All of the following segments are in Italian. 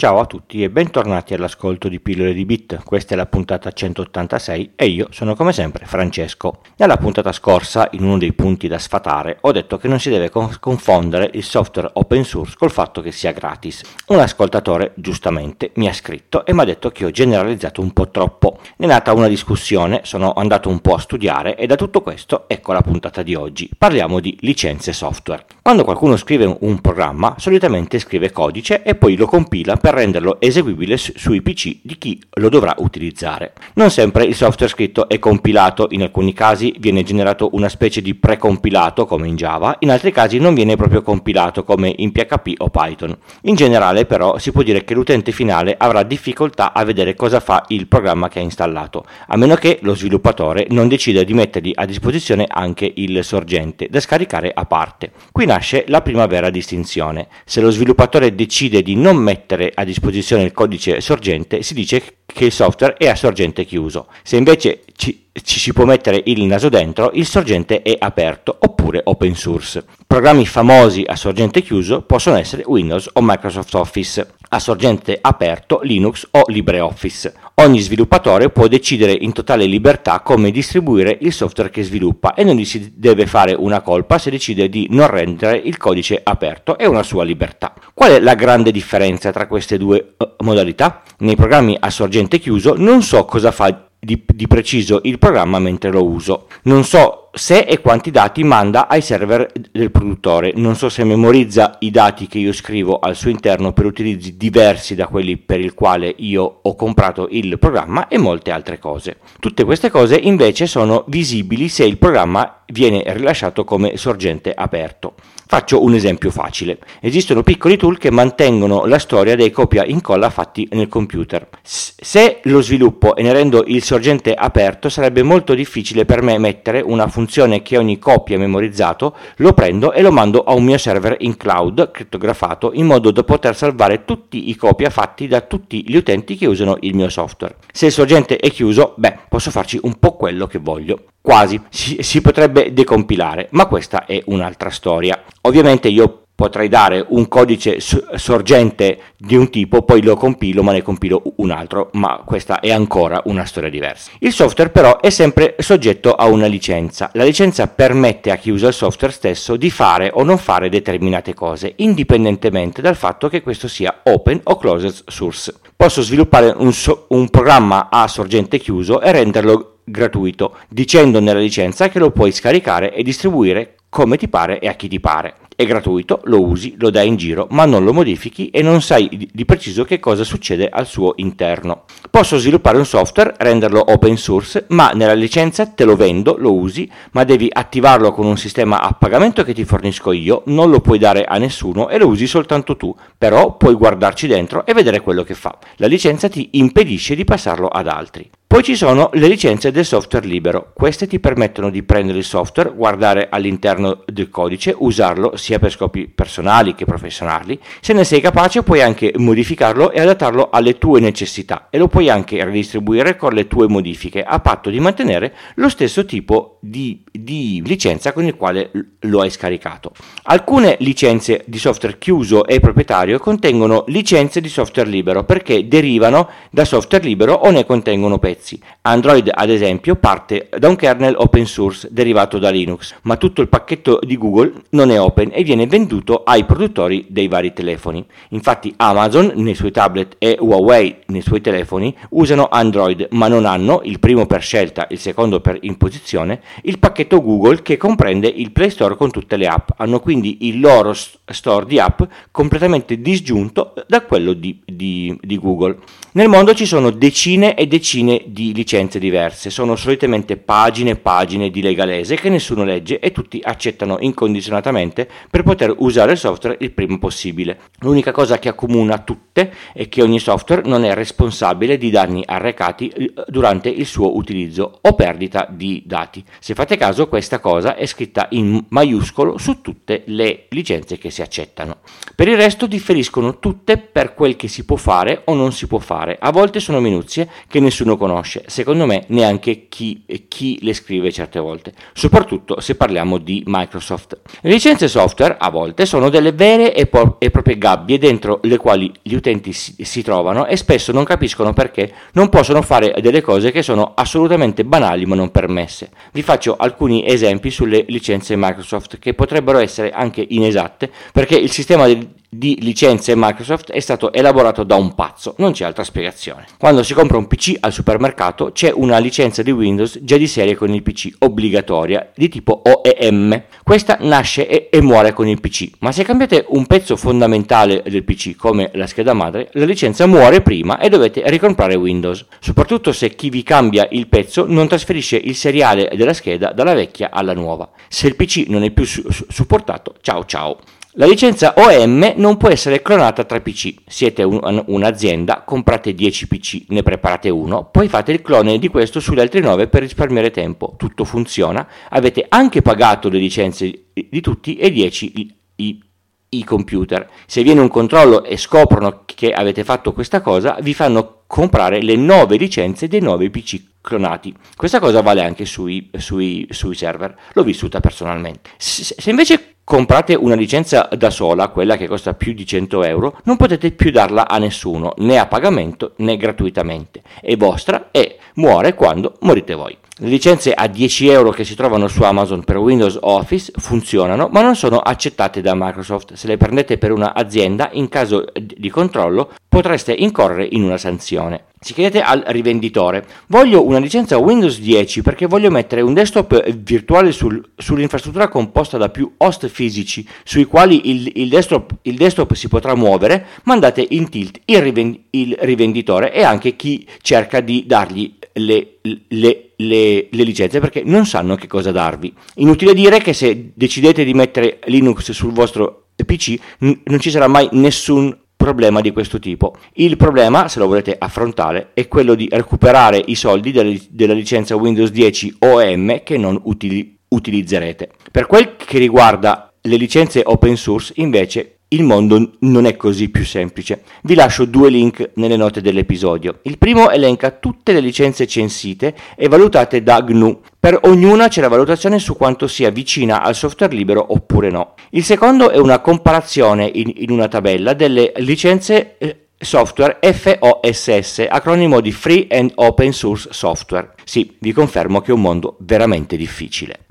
Ciao a tutti e bentornati all'ascolto di Pillole di Bit, questa è la puntata 186 e io sono come sempre Francesco. Nella puntata scorsa, in uno dei punti da sfatare, ho detto che non si deve confondere il software open source col fatto che sia gratis. Un ascoltatore, giustamente, mi ha scritto e mi ha detto che ho generalizzato un po' troppo. È nata una discussione, sono andato un po' a studiare e da tutto questo ecco la puntata di oggi. Parliamo di licenze software. Quando qualcuno scrive un programma, solitamente scrive codice e poi lo compila per per renderlo eseguibile sui PC di chi lo dovrà utilizzare. Non sempre il software scritto è compilato, in alcuni casi viene generato una specie di precompilato come in Java, in altri casi non viene proprio compilato come in PHP o Python. In generale però si può dire che l'utente finale avrà difficoltà a vedere cosa fa il programma che ha installato, a meno che lo sviluppatore non decida di mettergli a disposizione anche il sorgente da scaricare a parte. Qui nasce la prima vera distinzione. Se lo sviluppatore decide di non mettere a disposizione il codice sorgente, si dice che il software è a sorgente chiuso. Se invece ci, ci si può mettere il naso dentro, il sorgente è aperto oppure open source. Programmi famosi a sorgente chiuso possono essere Windows o Microsoft Office, a sorgente aperto Linux o LibreOffice. Ogni sviluppatore può decidere in totale libertà come distribuire il software che sviluppa e non gli si deve fare una colpa se decide di non rendere il codice aperto, è una sua libertà. Qual è la grande differenza tra queste due uh, modalità? Nei programmi a sorgente chiuso non so cosa fa di, di, preciso il programma mentre lo uso. Non so se e quanti dati manda ai server del produttore, non so se memorizza i dati che io scrivo al suo interno per utilizzi diversi da quelli per il quale io ho comprato il programma e molte altre cose. Tutte queste cose invece sono visibili se il programma viene rilasciato come sorgente aperto. Faccio un esempio facile. Esistono piccoli tool che mantengono la storia dei copia incolla fatti nel computer. Se lo sviluppo e ne rendo il sorgente aperto, sarebbe molto difficile per me mettere una funzione che ogni copia memorizzato lo prendo e lo mando a un mio server in cloud crittografato in modo da poter salvare tutti i copia fatti da tutti gli utenti che usano il mio software. Se il sorgente è chiuso, beh, posso farci un po' quello che voglio quasi si, si potrebbe decompilare, ma questa è un'altra storia. Ovviamente io potrei dare un codice sorgente di un tipo, poi lo compilo, ma ne compilo un altro, ma questa è ancora una storia diversa. Il software però è sempre soggetto a una licenza. La licenza permette a chi usa il software stesso di fare o non fare determinate cose, indipendentemente dal fatto che questo sia open o closed source. Posso sviluppare un, so- un programma a sorgente chiuso e renderlo gratuito, dicendo nella licenza che lo puoi scaricare e distribuire come ti pare e a chi ti pare. È gratuito, lo usi, lo dai in giro, ma non lo modifichi e non sai di preciso che cosa succede al suo interno. Posso sviluppare un software, renderlo open source, ma nella licenza te lo vendo, lo usi, ma devi attivarlo con un sistema a pagamento che ti fornisco io, non lo puoi dare a nessuno e lo usi soltanto tu, però puoi guardarci dentro e vedere quello che fa. La licenza ti impedisce di passarlo ad altri. Poi ci sono le licenze del software libero. Queste ti permettono di prendere il software, guardare all'interno del codice, usarlo sia per scopi personali che professionali. Se ne sei capace puoi anche modificarlo e adattarlo alle tue necessità e lo puoi anche redistribuire con le tue modifiche a patto di mantenere lo stesso tipo di, di licenza con il quale lo hai scaricato. Alcune licenze di software chiuso e proprietario contengono licenze di software libero perché derivano da software libero o ne contengono pezzi. Android, ad esempio, parte da un kernel open source derivato da Linux, ma tutto il pacchetto di Google non è open e viene venduto ai produttori dei vari telefoni. Infatti Amazon nei suoi tablet e Huawei nei suoi telefoni usano Android, ma non hanno, il primo per scelta, il secondo per imposizione, il pacchetto Google che comprende il Play Store con tutte le app. Hanno quindi il loro store di app completamente disgiunto da quello di, di, di Google. Nel mondo ci sono decine e decine di licenze diverse, sono solitamente pagine e pagine di legalese che nessuno legge e tutti accettano incondizionatamente per poter usare il software il prima possibile. L'unica cosa che accomuna tutte è che ogni software non è responsabile di danni arrecati durante il suo utilizzo o perdita di dati. Se fate caso caso questa cosa è scritta in maiuscolo su tutte le licenze che si accettano. Per il resto differiscono tutte per quel che si può fare o non si può fare. A volte sono minuzie che nessuno conosce, secondo me neanche chi, chi le scrive certe volte, soprattutto se parliamo di Microsoft. Le licenze software a volte sono delle vere e, po- e proprie gabbie dentro le quali gli utenti si, si trovano e spesso non capiscono perché non possono fare delle cose che sono assolutamente banali ma non permesse. Vi faccio alcuni esempi sulle licenze Microsoft che potrebbero essere anche inesatte perché il sistema di di licenze Microsoft è stato elaborato da un pazzo, non c'è altra spiegazione. Quando si compra un PC al supermercato c'è una licenza di Windows già di serie con il PC, obbligatoria, di tipo OEM. Questa nasce e, e muore con il PC, ma se cambiate un pezzo fondamentale del PC come la scheda madre, la licenza muore prima e dovete ricomprare Windows, soprattutto se chi vi cambia il pezzo non trasferisce il seriale della scheda dalla vecchia alla nuova. Se il PC non è più su- supportato, ciao ciao. La licenza OM non può essere clonata tra PC. Siete un, un'azienda, comprate 10 PC, ne preparate uno, poi fate il clone di questo sugli altri 9 per risparmiare tempo. Tutto funziona, avete anche pagato le licenze di tutti e 10 i, i, i computer. Se viene un controllo e scoprono che avete fatto questa cosa, vi fanno comprare le 9 licenze dei 9 PC clonati. Questa cosa vale anche sui, sui, sui server, l'ho vissuta personalmente. Se, invece comprate una licenza da sola, quella che costa più di 100 euro, non potete più darla a nessuno, né a pagamento né gratuitamente. È vostra e muore quando morite voi. Le licenze a 10 euro che si trovano su Amazon per Windows Office funzionano, ma non sono accettate da Microsoft. Se le prendete per un'azienda, in caso di controllo, potreste incorrere in una sanzione. Si chiedete al rivenditore, voglio una licenza Windows 10 perché voglio mettere un desktop virtuale sul, sull'infrastruttura composta da più host fisici sui quali il, il, desktop, il, desktop, si potrà muovere, mandate in tilt il, rivend, il rivenditore e anche chi cerca di dargli le, le, le, le, licenze perché non sanno che cosa darvi. Inutile dire che se decidete di mettere Linux sul vostro PC n- non ci sarà mai nessun problema di questo tipo. Il problema, se lo volete affrontare, è quello di recuperare i soldi della, della licenza Windows 10 OM che non utili, utilizzerete. Per quel che riguarda le licenze open source, invece, il mondo non è così più semplice. Vi lascio due link nelle note dell'episodio. Il primo elenca tutte le licenze censite e valutate da GNU. Per ognuna c'è la valutazione su quanto sia vicina al software libero oppure no. Il secondo è una comparazione in, in una tabella delle licenze eh, software FOSS, acronimo di Free and Open Source Software. Sì, vi confermo che è un mondo veramente difficile.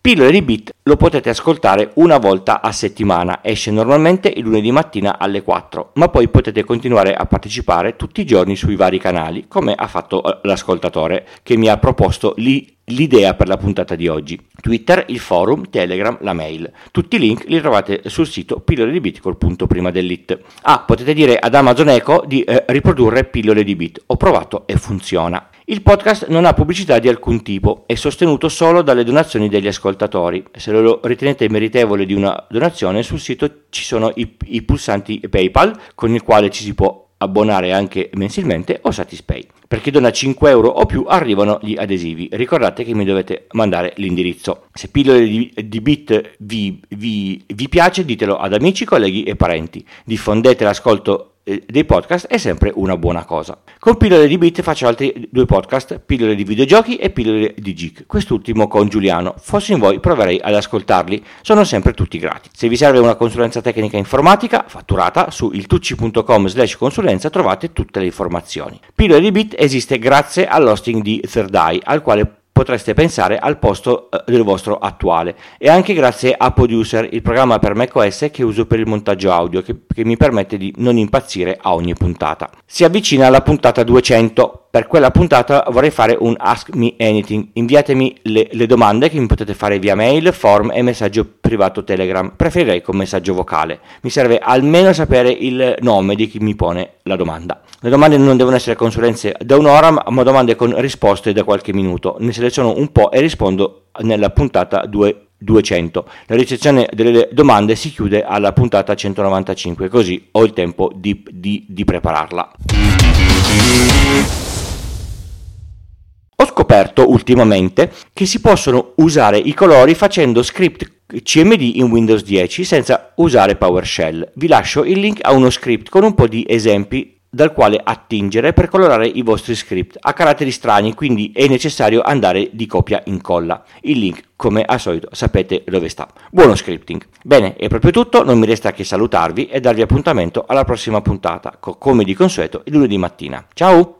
Pillole di Bit lo potete ascoltare una volta a settimana, esce normalmente il lunedì mattina alle 4, ma poi potete continuare a partecipare tutti i giorni sui vari canali, come ha fatto eh, l'ascoltatore che mi ha proposto lì l'idea per la puntata di oggi. Twitter, il forum, Telegram, la mail. Tutti i link li trovate sul sito pillole di bit col punto prima dell'it. Ah, potete dire ad Amazon Echo di eh, riprodurre pillole di bit. Ho provato e funziona. Il podcast non ha pubblicità di alcun tipo, è sostenuto solo dalle donazioni degli ascoltatori. Se lo ritenete meritevole di una donazione, sul sito ci sono i, i pulsanti PayPal con il quale ci si può abbonare anche mensilmente o Satispay. Per chi dona 5 euro o più arrivano gli adesivi. Ricordate che mi dovete mandare l'indirizzo. Se pillole di, di bit vi, vi, vi piace, ditelo ad amici, colleghi e parenti. Diffondete l'ascolto dei podcast è sempre una buona cosa. Con pillole di bit faccio altri due podcast, pillole di videogiochi e pillole di geek, quest'ultimo con Giuliano. Fossi in voi proverei ad ascoltarli, sono sempre tutti gratis. Se vi serve una consulenza tecnica informatica fatturata su iltucci.com slash consulenza trovate tutte le informazioni. Pillole di bit esiste grazie all'hosting di Third Eye, al quale potreste pensare al posto eh, del vostro attuale e anche grazie a Producer, il programma per macOS che uso per il montaggio audio che, che mi permette di non impazzire a ogni puntata. Si avvicina alla puntata 200 per quella puntata vorrei fare un Ask Me Anything. Inviatemi le, le, domande che mi potete fare via mail, form e messaggio privato Telegram. Preferirei con messaggio vocale. Mi serve almeno sapere il nome di chi mi pone la domanda. Le domande non devono essere consulenze da un'ora, ma domande con risposte da qualche minuto. Ne seleziono un po' e rispondo nella puntata 2. 200. La ricezione delle domande si chiude alla puntata 195, così ho il tempo di, di, di prepararla. Ho scoperto ultimamente che si possono usare i colori facendo script CMD in Windows 10 senza usare PowerShell. Vi lascio il link a uno script con un po' di esempi dal quale attingere per colorare i vostri script. Ha caratteri strani, quindi è necessario andare di copia in colla. Il link, come al solito, sapete dove sta. Buono scripting. Bene, è proprio tutto, non mi resta che salutarvi e darvi appuntamento alla prossima puntata, come di consueto il lunedì mattina. Ciao!